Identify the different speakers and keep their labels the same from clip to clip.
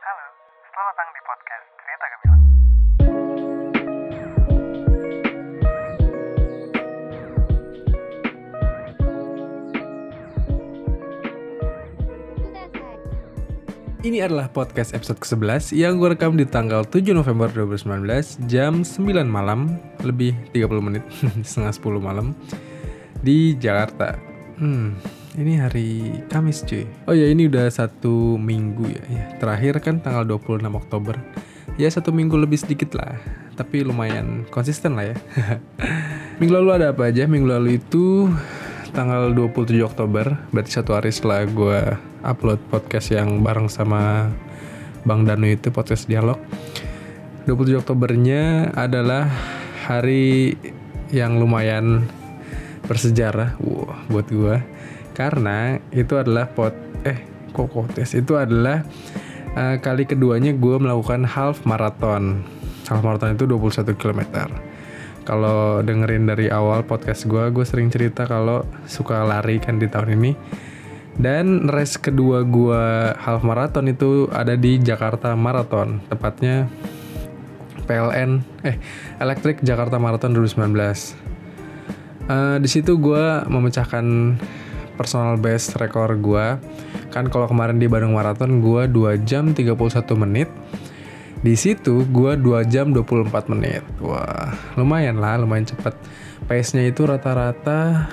Speaker 1: Halo, selamat datang di podcast Cerita Gemilang.
Speaker 2: Ini adalah podcast episode ke-11 yang gue rekam di tanggal 7 November 2019 jam 9 malam, lebih 30 menit, setengah 10 malam di Jakarta. Hmm, ini hari Kamis cuy. Oh ya ini udah satu minggu ya. ya. Terakhir kan tanggal 26 Oktober. Ya satu minggu lebih sedikit lah. Tapi lumayan konsisten lah ya. minggu lalu ada apa aja? Minggu lalu itu tanggal 27 Oktober, berarti satu hari setelah gue upload podcast yang bareng sama Bang Danu itu podcast dialog. 27 Oktobernya adalah hari yang lumayan bersejarah wow, buat gue karena itu adalah pot eh kok kontes itu adalah uh, kali keduanya gue melakukan half marathon. Half marathon itu 21 km kalau dengerin dari awal podcast gue, gue sering cerita kalau suka lari kan di tahun ini. Dan race kedua gue half marathon itu ada di Jakarta Marathon, tepatnya PLN eh Electric Jakarta Marathon 2019. Uh, di situ gue memecahkan personal best rekor gue. Kan kalau kemarin di Bandung Marathon gue 2 jam 31 menit di situ gue 2 jam 24 menit. Wah, lumayan lah, lumayan cepet. Pace-nya itu rata-rata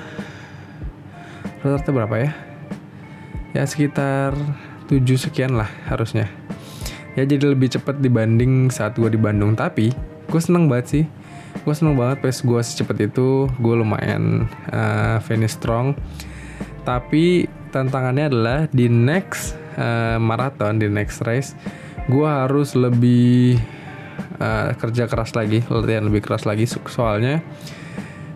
Speaker 2: rata-rata berapa ya? Ya sekitar 7 sekian lah harusnya. Ya jadi lebih cepat dibanding saat gue di Bandung. Tapi gue seneng banget sih. Gue seneng banget pace gue secepat itu. Gue lumayan uh, finish strong. Tapi tantangannya adalah di next uh, marathon, di next race gue harus lebih uh, kerja keras lagi latihan lebih keras lagi. Soalnya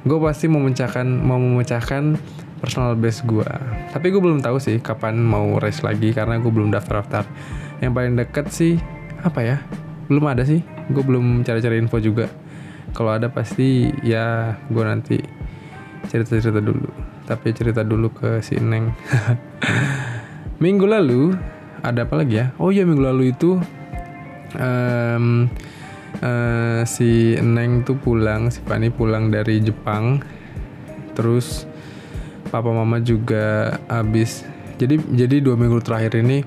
Speaker 2: gue pasti memecahkan mau memecahkan personal best gue tapi gue belum tahu sih kapan mau race lagi karena gue belum daftar daftar yang paling deket sih apa ya? Belum ada sih. Gue belum cari-cari info juga. Kalau ada pasti ya gue nanti cerita-cerita dulu tapi cerita dulu ke si Neng minggu lalu ada apa lagi ya? Oh iya minggu lalu itu um, uh, si Neng tuh pulang, si Fani pulang dari Jepang. Terus papa mama juga habis. Jadi jadi dua minggu terakhir ini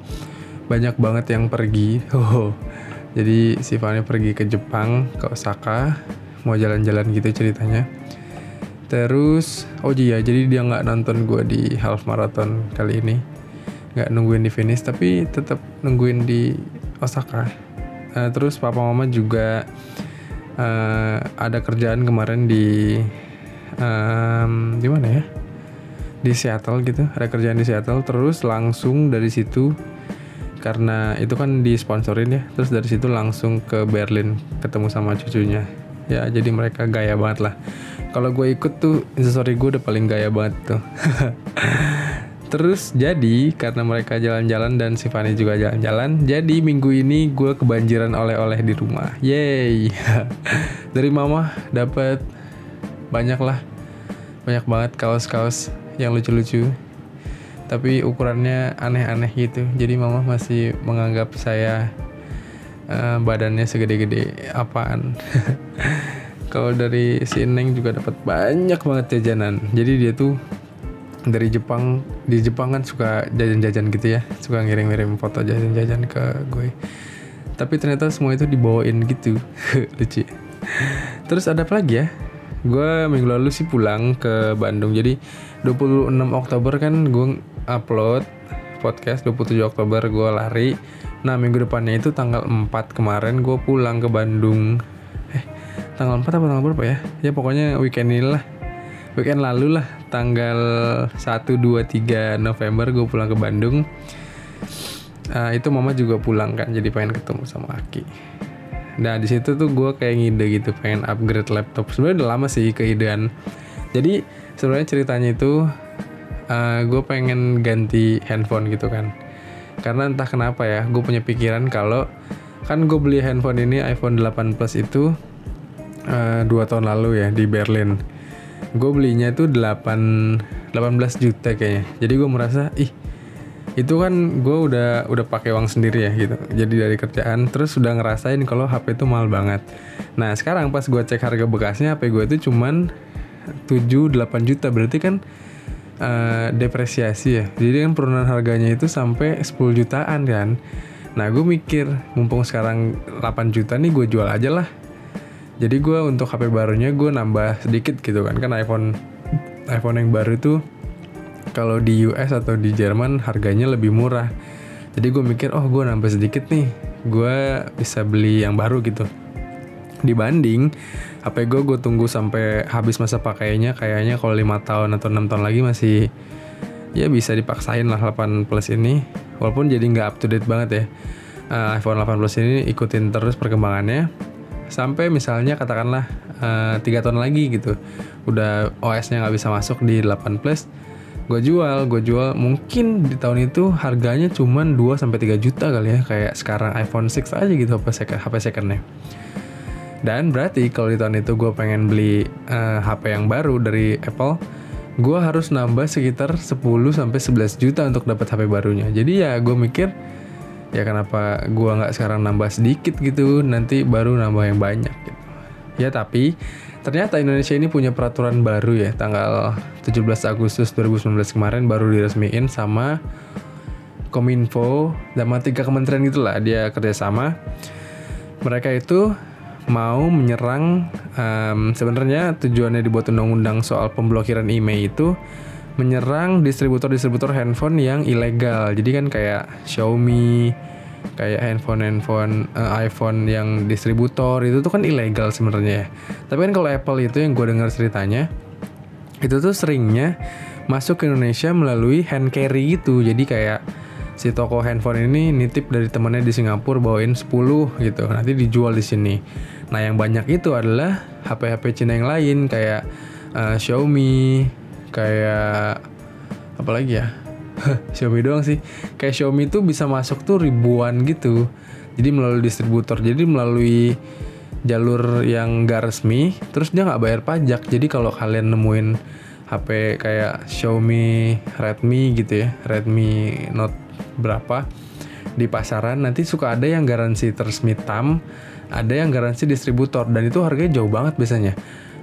Speaker 2: banyak banget yang pergi. Oh, jadi si pergi ke Jepang, ke Osaka, mau jalan-jalan gitu ceritanya. Terus, oh iya, jadi dia nggak nonton gue di half marathon kali ini. Nggak nungguin di finish tapi tetap nungguin di Osaka. Uh, terus papa mama juga uh, ada kerjaan kemarin di um, di mana ya? Di Seattle gitu ada kerjaan di Seattle. Terus langsung dari situ karena itu kan disponsorin ya terus dari situ langsung ke Berlin ketemu sama cucunya. Ya jadi mereka gaya banget lah kalau gue ikut tuh instastory gue udah paling gaya banget tuh Terus jadi karena mereka jalan-jalan dan si Fanny juga jalan-jalan, jadi minggu ini gue kebanjiran oleh-oleh di rumah. Yeay. Dari mama dapat banyak lah. Banyak banget kaos-kaos yang lucu-lucu. Tapi ukurannya aneh-aneh gitu. Jadi mama masih menganggap saya uh, badannya segede-gede apaan. Kalau dari si Neng juga dapat banyak banget jajanan. Jadi dia tuh dari Jepang di Jepang kan suka jajan-jajan gitu ya. Suka ngirim-ngirim foto jajan-jajan ke gue. Tapi ternyata semua itu dibawain gitu. Lucu. Terus ada apa lagi ya? Gue minggu lalu sih pulang ke Bandung. Jadi 26 Oktober kan gue upload podcast 27 Oktober gue lari. Nah minggu depannya itu tanggal 4 kemarin gue pulang ke Bandung tanggal 4 apa tanggal berapa ya? Ya pokoknya weekend ini lah weekend lalu lah tanggal 1 2 3 November gue pulang ke Bandung. Uh, itu mama juga pulang kan jadi pengen ketemu sama Aki. Nah di situ tuh gue kayak ngide gitu pengen upgrade laptop. Sebenarnya udah lama sih keidean. Jadi sebenarnya ceritanya itu uh, ah, gue pengen ganti handphone gitu kan. Karena entah kenapa ya gue punya pikiran kalau kan gue beli handphone ini iPhone 8 Plus itu uh, dua tahun lalu ya di Berlin. Gue belinya itu 8 18 juta kayaknya. Jadi gue merasa ih itu kan gue udah udah pakai uang sendiri ya gitu. Jadi dari kerjaan terus udah ngerasain kalau HP itu mahal banget. Nah sekarang pas gue cek harga bekasnya HP gue itu cuman 7-8 juta. Berarti kan uh, depresiasi ya. Jadi kan penurunan harganya itu sampai 10 jutaan kan. Nah gue mikir mumpung sekarang 8 juta nih gue jual aja lah jadi gue untuk HP barunya gue nambah sedikit gitu kan. Kan iPhone iPhone yang baru itu kalau di US atau di Jerman harganya lebih murah. Jadi gue mikir oh gue nambah sedikit nih. Gue bisa beli yang baru gitu. Dibanding HP gue gue tunggu sampai habis masa pakainya kayaknya kalau lima tahun atau enam tahun lagi masih ya bisa dipaksain lah 8 plus ini. Walaupun jadi nggak up to date banget ya. Uh, iPhone 8 plus ini ikutin terus perkembangannya sampai misalnya katakanlah eh, tiga uh, tahun lagi gitu udah OS-nya nggak bisa masuk di 8 plus gue jual gue jual mungkin di tahun itu harganya cuma 2 sampai tiga juta kali ya kayak sekarang iPhone 6 aja gitu HP second HP secondnya. Dan berarti kalau di tahun itu gue pengen beli uh, eh, HP yang baru dari Apple gue harus nambah sekitar 10 sampai 11 juta untuk dapat HP barunya. Jadi ya gue mikir ya kenapa gue nggak sekarang nambah sedikit gitu? Nanti baru nambah yang banyak gitu. Ya tapi Ternyata Indonesia ini punya peraturan baru ya, tanggal 17 Agustus 2019 kemarin baru diresmiin sama Kominfo, sama tiga kementerian itulah dia kerjasama. Mereka itu mau menyerang, um, sebenarnya tujuannya dibuat undang-undang soal pemblokiran email itu menyerang distributor-distributor handphone yang ilegal. Jadi kan kayak Xiaomi, kayak handphone-handphone uh, iPhone yang distributor itu tuh kan ilegal sebenarnya. Tapi kan kalau Apple itu yang gue dengar ceritanya itu tuh seringnya masuk ke Indonesia melalui hand carry gitu. Jadi kayak si toko handphone ini nitip dari temennya di Singapura bawain 10 gitu. Nanti dijual di sini. Nah, yang banyak itu adalah HP-HP Cina yang lain kayak uh, Xiaomi, kayak apa lagi ya? Xiaomi doang sih. Kayak Xiaomi tuh bisa masuk tuh ribuan gitu. Jadi melalui distributor. Jadi melalui jalur yang gak resmi terus dia nggak bayar pajak. Jadi kalau kalian nemuin HP kayak Xiaomi Redmi gitu ya Redmi Note berapa di pasaran nanti suka ada yang garansi teresmi TAM ada yang garansi distributor. Dan itu harganya jauh banget biasanya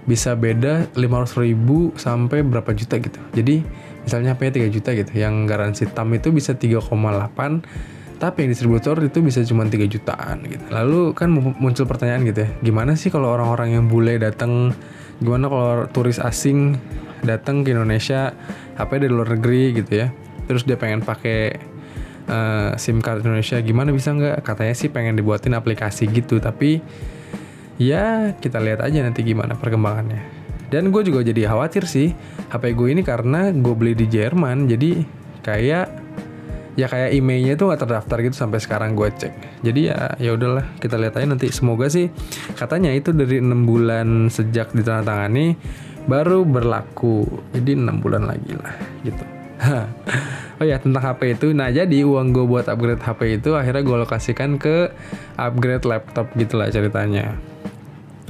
Speaker 2: bisa beda 500 ribu sampai berapa juta gitu. Jadi misalnya HP 3 juta gitu yang garansi TAM itu bisa 3,8 tapi yang distributor itu bisa cuma 3 jutaan gitu. Lalu kan muncul pertanyaan gitu ya gimana sih kalau orang-orang yang bule datang gimana kalau turis asing datang ke Indonesia HP dari luar negeri gitu ya terus dia pengen pakai uh, SIM card Indonesia gimana bisa nggak? Katanya sih pengen dibuatin aplikasi gitu tapi ya kita lihat aja nanti gimana perkembangannya. Dan gue juga jadi khawatir sih HP gue ini karena gue beli di Jerman jadi kayak ya kayak emailnya tuh gak terdaftar gitu sampai sekarang gue cek. Jadi ya ya udahlah kita lihat aja nanti. Semoga sih katanya itu dari enam bulan sejak ditandatangani baru berlaku. Jadi enam bulan lagi lah gitu. Oh ya tentang HP itu. Nah jadi uang gue buat upgrade HP itu akhirnya gue lokasikan ke upgrade laptop gitulah ceritanya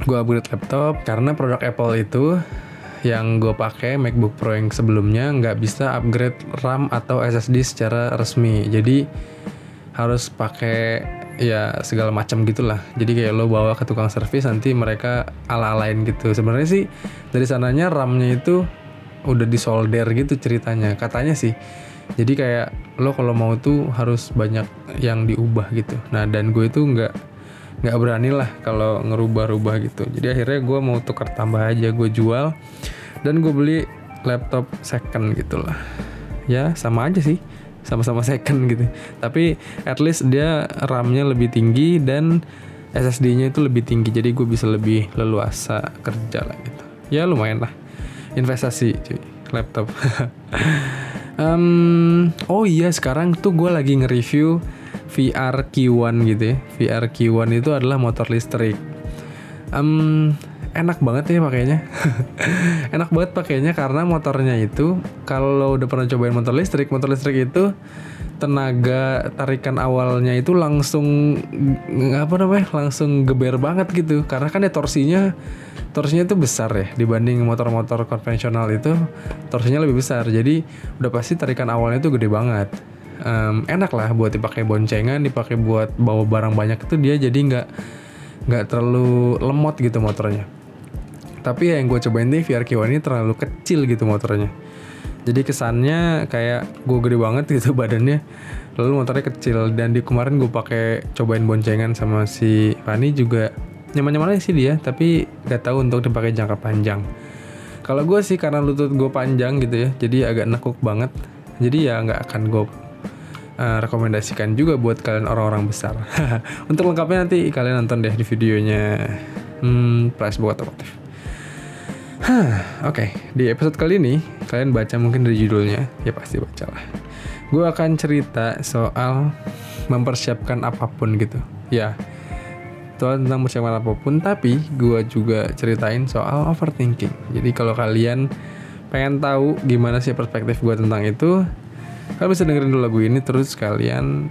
Speaker 2: gue upgrade laptop karena produk Apple itu yang gue pakai MacBook Pro yang sebelumnya nggak bisa upgrade RAM atau SSD secara resmi. Jadi harus pakai ya segala macam gitulah. Jadi kayak lo bawa ke tukang servis nanti mereka ala alain gitu. Sebenarnya sih dari sananya RAM-nya itu udah disolder gitu ceritanya katanya sih. Jadi kayak lo kalau mau tuh harus banyak yang diubah gitu. Nah dan gue itu nggak nggak berani lah kalau ngerubah-rubah gitu. Jadi akhirnya gue mau tukar tambah aja gue jual. Dan gue beli laptop second gitu lah. Ya sama aja sih. Sama-sama second gitu. Tapi at least dia RAM-nya lebih tinggi dan SSD-nya itu lebih tinggi. Jadi gue bisa lebih leluasa kerja lah gitu. Ya lumayan lah. Investasi cuy. Laptop. Um, oh iya sekarang tuh gue lagi nge-review VR Q1 gitu ya. VR Q1 itu adalah motor listrik. Um, enak banget ya pakainya. Enak banget pakainya karena motornya itu kalau udah pernah cobain motor listrik motor listrik itu tenaga tarikan awalnya itu langsung apa namanya langsung geber banget gitu. Karena kan ya torsinya torsinya itu besar ya dibanding motor-motor konvensional itu torsinya lebih besar. Jadi udah pasti tarikan awalnya itu gede banget em, enak lah buat dipakai boncengan dipakai buat bawa barang banyak itu dia jadi nggak nggak terlalu lemot gitu motornya. Tapi ya yang gue cobain nih VRQ ini terlalu kecil gitu motornya. Jadi kesannya kayak gue gede banget gitu badannya. Lalu motornya kecil. Dan di kemarin gue pakai cobain boncengan sama si Fani juga. Nyaman-nyaman aja sih dia tapi gak tahu untuk dipakai jangka panjang. Kalau gue sih karena lutut gue panjang gitu ya jadi agak nekuk banget. Jadi ya nggak akan gue uh, rekomendasikan juga buat kalian orang-orang besar untuk lengkapnya nanti kalian nonton deh di videonya hmm, Price buat otomotif oke. Di episode kali ini, kalian baca mungkin dari judulnya, ya pasti baca lah. Gue akan cerita soal mempersiapkan apa pun gitu. Ya, soal tentang persiapan apa pun, tapi gue juga ceritain soal overthinking. Jadi kalau kalian pengen tahu gimana sih perspektif gue tentang itu, kalian bisa dengerin dulu lagu ini, terus kalian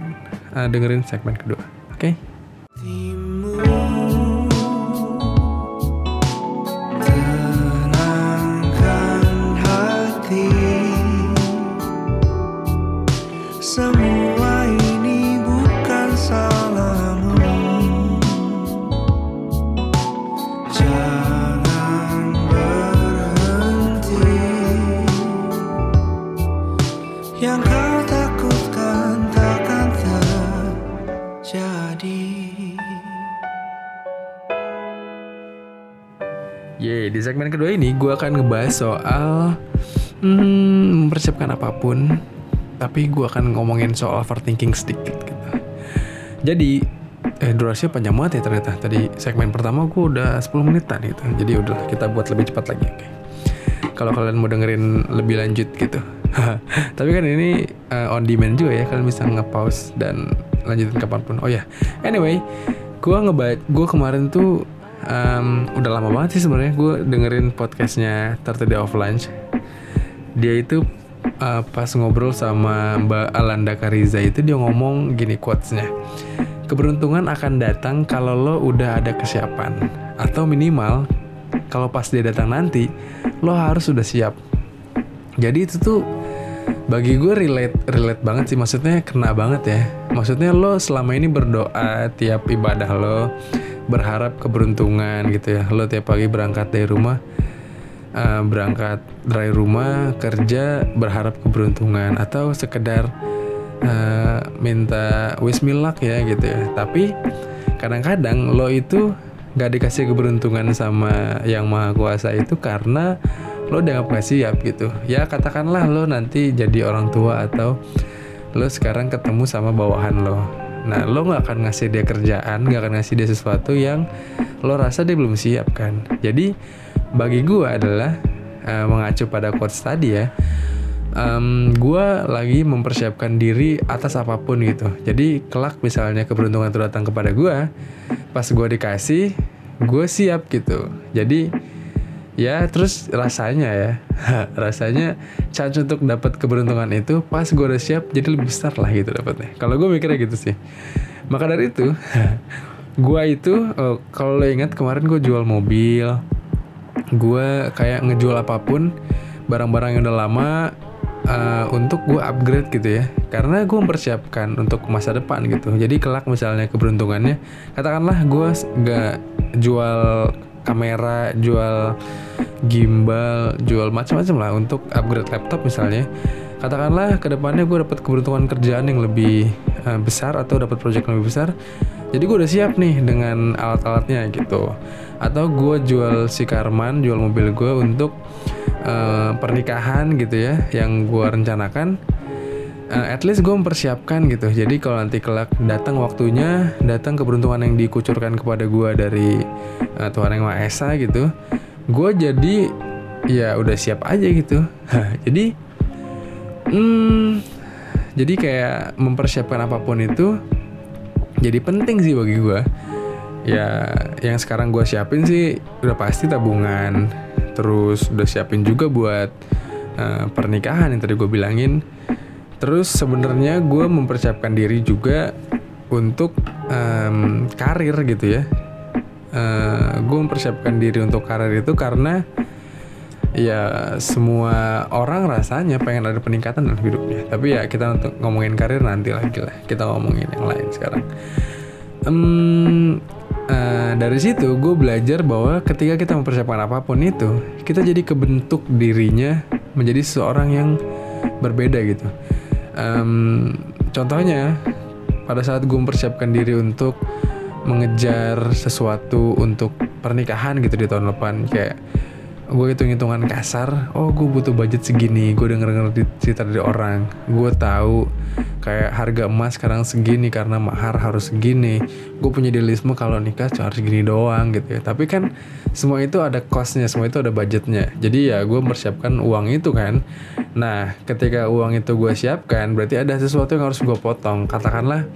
Speaker 2: uh, dengerin segmen kedua. Oke?
Speaker 3: Tenangkan
Speaker 2: di segmen kedua ini gue akan ngebahas soal hmm, mempersiapkan apa pun, tapi gue akan ngomongin soal overthinking sedikit gitu. Jadi eh, durasinya panjang banget ya ternyata. Tadi segmen pertama gue udah 10 menitan gitu. Jadi udah kita buat lebih cepat lagi. Oke. Kalau kalian mau dengerin lebih lanjut gitu. tapi kan ini eh, on demand juga ya. Kalian bisa nge-pause dan lanjutin kapan pun. Oh ya, anyway, gue ngebaca gue kemarin tuh em, udah lama banget sih sebenarnya gue dengerin podcastnya 30 Day of Lunch. Dia itu uh, pas ngobrol sama Mbak Alanda Kariza itu dia ngomong gini quotesnya. Keberuntungan akan datang kalau lo udah ada kesiapan. Atau minimal kalau pas dia datang nanti lo harus sudah siap. Jadi itu tuh bagi gue relate relate banget sih. Maksudnya kena banget ya. Maksudnya lo selama ini berdoa tiap ibadah lo berharap keberuntungan gitu ya. Lo tiap pagi berangkat dari rumah eh, berangkat dari rumah kerja berharap keberuntungan. Atau sekedar eh, minta wish me luck ya gitu ya. Tapi kadang-kadang lo itu gak dikasih keberuntungan sama yang maha kuasa itu karena lo udah gak siap gitu. Ya katakanlah lo nanti jadi orang tua atau lo sekarang ketemu sama bawahan lo. Nah lo nggak akan ngasih dia kerjaan nggak akan ngasih dia sesuatu yang lo rasa dia belum siap kan? Jadi bagi gue adalah eh, mengacu pada quotes tadi ya em, gue lagi mempersiapkan diri atas apa pun gitu. Jadi kelak misalnya keberuntungan itu datang kepada gue pas gue dikasih gue siap gitu. Jadi ya terus rasanya ya. Rasanya chance untuk dapat keberuntungan itu pas gue udah siap jadi lebih besar lah gitu dapatnya. Kalau gue mikirnya gitu sih. Maka dari itu gue itu eh, kalau lo ingat kemarin gue jual mobil gue kayak ngejual apa pun barang-barang yang udah lama eh, untuk gue upgrade gitu ya. Karena gue mempersiapkan untuk masa depan gitu. Jadi kelak misalnya keberuntungannya katakanlah gue nggak jual kamera jual gimbal jual macam-macam lah untuk upgrade laptop misalnya. Katakanlah ke depannya gue dapat keberuntungan kerjaan yang lebih eh, besar atau dapat project yang lebih besar jadi gue udah siap nih dengan alat-alatnya gitu. Atau gue jual si Karman jual mobil gue untuk eh, pernikahan gitu ya yang gue rencanakan Eh, at least gue mempersiapkan gitu. Jadi kalau nanti kelak datang waktunya datang keberuntungan yang dikucurkan kepada gue dari eh, Tuhan yang Maha Esa gitu gue jadi ya udah siap aja gitu. Jadi hmm, jadi kayak mempersiapkan apa pun itu jadi penting sih bagi gue ya yang sekarang gue siapin sih udah pasti tabungan. Terus udah siapin juga buat eh, pernikahan yang tadi gue bilangin terus sebenarnya gue mempersiapkan diri juga untuk em, karir gitu ya. Gue mempersiapkan diri untuk karir itu karena ya semua orang rasanya pengen ada peningkatan dalam hidupnya. Tapi ya kita untuk ngomongin karir nanti lagi lah. Kita ngomongin yang lain sekarang. Em, eh, dari situ gue belajar bahwa ketika kita mempersiapkan apa pun itu kita jadi kebentuk dirinya menjadi seseorang yang berbeda gitu Em, contohnya pada saat gue mempersiapkan diri untuk mengejar sesuatu untuk pernikahan gitu di tahun depan kayak gue hitung hitungan kasar oh gue butuh budget segini gue denger denger cerita dari orang. Gue tahu kayak harga emas sekarang segini karena mahar harus segini. Gue punya idealisme kalau nikah cuma harus segini doang gitu ya. Tapi kan semua itu ada costnya semua itu ada budgetnya. Jadi ya gue mempersiapkan uang itu kan. Nah ketika uang itu gue siapkan berarti ada sesuatu yang harus gue potong. Katakanlah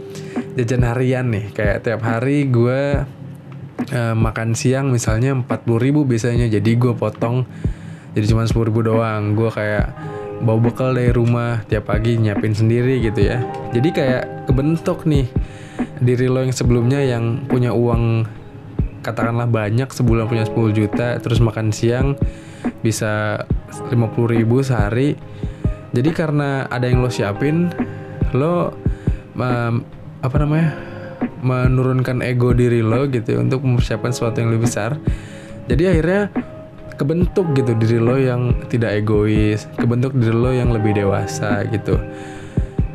Speaker 2: jajan harian nih kayak tiap hari gue eh, makan siang misalnya 40.000 ribu biasanya. Jadi gue potong. Jadi cuma 10.000 ribu doang. Gue kayak bawa bekal dari rumah tiap pagi nyiapin sendiri gitu ya. Jadi kayak kebentuk nih diri lo yang sebelumnya yang punya uang katakanlah banyak sebulan punya 10 juta terus makan siang bisa 50.000 ribu sehari. Jadi karena ada yang lo siapin lo em, apa namanya menurunkan ego diri lo gitu ya, untuk mempersiapkan sesuatu yang lebih besar. Jadi akhirnya kebentuk gitu diri lo yang tidak egois kebentuk diri lo yang lebih dewasa gitu.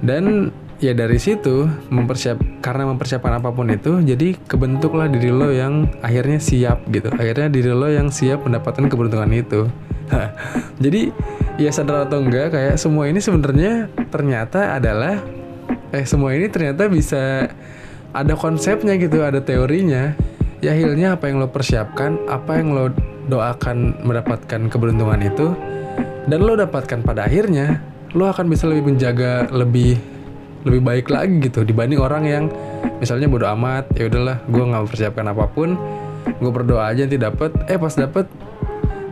Speaker 2: Dan ya dari situ mempersiap karena mempersiapkan apa pun itu jadi kebentuklah diri lo yang akhirnya siap gitu. Akhirnya diri lo yang siap mendapatkan keberuntungan itu. Jadi ya sadar atau enggak kayak semua ini sebenarnya ternyata adalah eh semua ini ternyata bisa ada konsepnya gitu ada teorinya. Ya akhirnya apa yang lo persiapkan apa yang lo doakan mendapatkan keberuntungan itu dan lo dapatkan pada akhirnya lo akan bisa lebih menjaga lebih lebih baik lagi gitu dibanding orang yang misalnya bodo amat ya udahlah gue nggak mempersiapkan apa pun gue berdoa aja nanti dapet. Eh pas dapet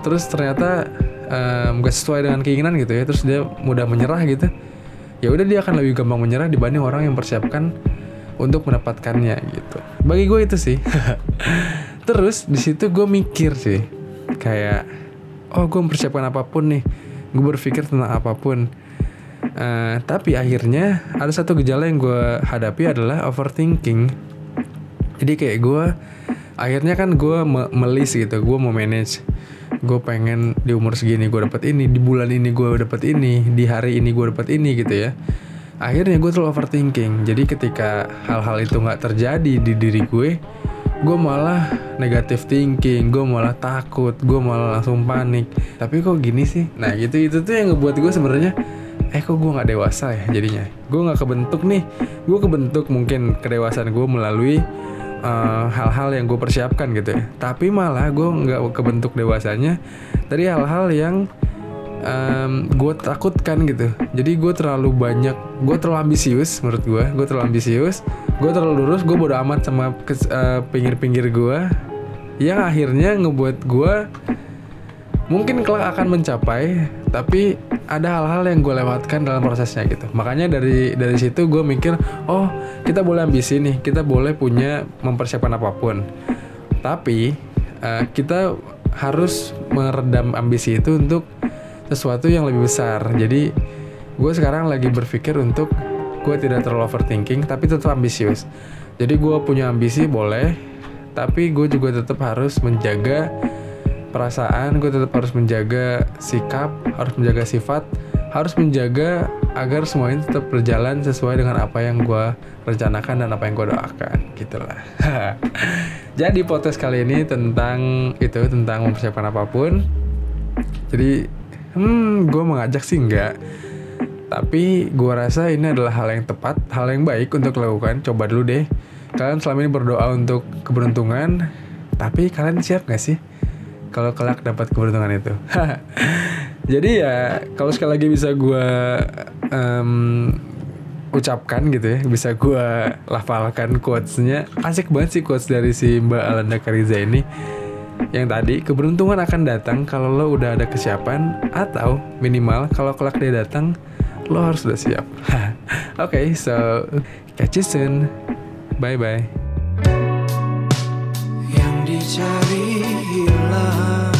Speaker 2: terus ternyata gak sesuai dengan keinginan gitu ya terus dia mudah menyerah gitu. Ya udah dia akan lebih gampang menyerah dibanding orang yang mempersiapkan untuk mendapatkannya gitu. Bagi gue itu sih. Terus di situ gue mikir sih kayak oh gue mempersiapkan apa pun nih. Gue berpikir tentang apa pun. Eh, tapi akhirnya ada satu gejala yang gue hadapi adalah overthinking. Jadi kayak gue akhirnya kan gue me- melis gitu gue mau manage. Gue pengen di umur segini gue dapat ini di bulan ini gue dapat ini di hari ini gue dapat ini gitu ya akhirnya gue terlalu overthinking. Jadi ketika hal-hal itu nggak terjadi di diri gue gue malah negative thinking gue malah takut gue malah langsung panik. Tapi kok gini sih? Nah gitu itu tuh yang ngebuat gue sebenarnya eh kok gue nggak dewasa ya? Jadinya. Gue nggak kebentuk nih. Gue kebentuk mungkin kedewasaan gue melalui eh, hal-hal yang gue persiapkan gitu ya. Tapi malah gue nggak kebentuk dewasanya dari hal-hal yang gue takutkan gitu. Jadi gue terlalu banyak gue terlalu ambisius menurut gue gue terlalu ambisius gue terlalu lurus gue bodo amat sama eh, pinggir-pinggir gue yang akhirnya ngebuat gue mungkin kelak akan mencapai tapi ada hal-hal yang gue lewatkan dalam prosesnya gitu. Makanya dari dari situ gue mikir oh kita boleh ambisi nih kita boleh punya mempersiapkan apa pun. Tapi eh, kita harus meredam ambisi itu untuk sesuatu yang lebih besar. Jadi gue sekarang lagi berpikir untuk gue tidak terlalu overthinking tapi tetap ambisius. Jadi gue punya ambisi boleh tapi gue juga tetap harus menjaga perasaan gue tetap harus menjaga sikap harus menjaga sifat harus menjaga agar semua ini tetap berjalan sesuai dengan apa yang gue rencanakan dan apa yang gue doakan gitulah. Jadi podcast kali ini tentang itu tentang mempersiapkan apa pun. Jadi hmm gue mengajak sih enggak. Tapi gue rasa ini adalah hal yang tepat hal yang baik untuk dilakukan. Coba dulu deh. Kalian selama ini berdoa untuk keberuntungan tapi kalian siap gak sih kalau kelak dapat keberuntungan itu? Jadi ya kalau sekali lagi bisa gue em, ucapkan gitu ya bisa gue lafalkan quotesnya. Asik banget sih quotes dari si Mbak Alanda Kariza ini yang tadi, keberuntungan akan datang kalau lo udah ada kesiapan atau minimal kalau kelak dia datang, lo harus udah siap. Oke, okay, so catch you soon. Bye-bye.
Speaker 3: Yang dicari hilang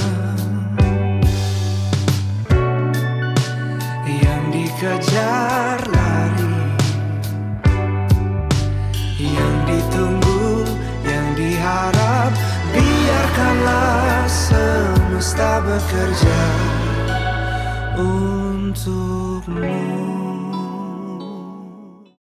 Speaker 3: Yang dikejar Biarkanlah semesta bekerja untukmu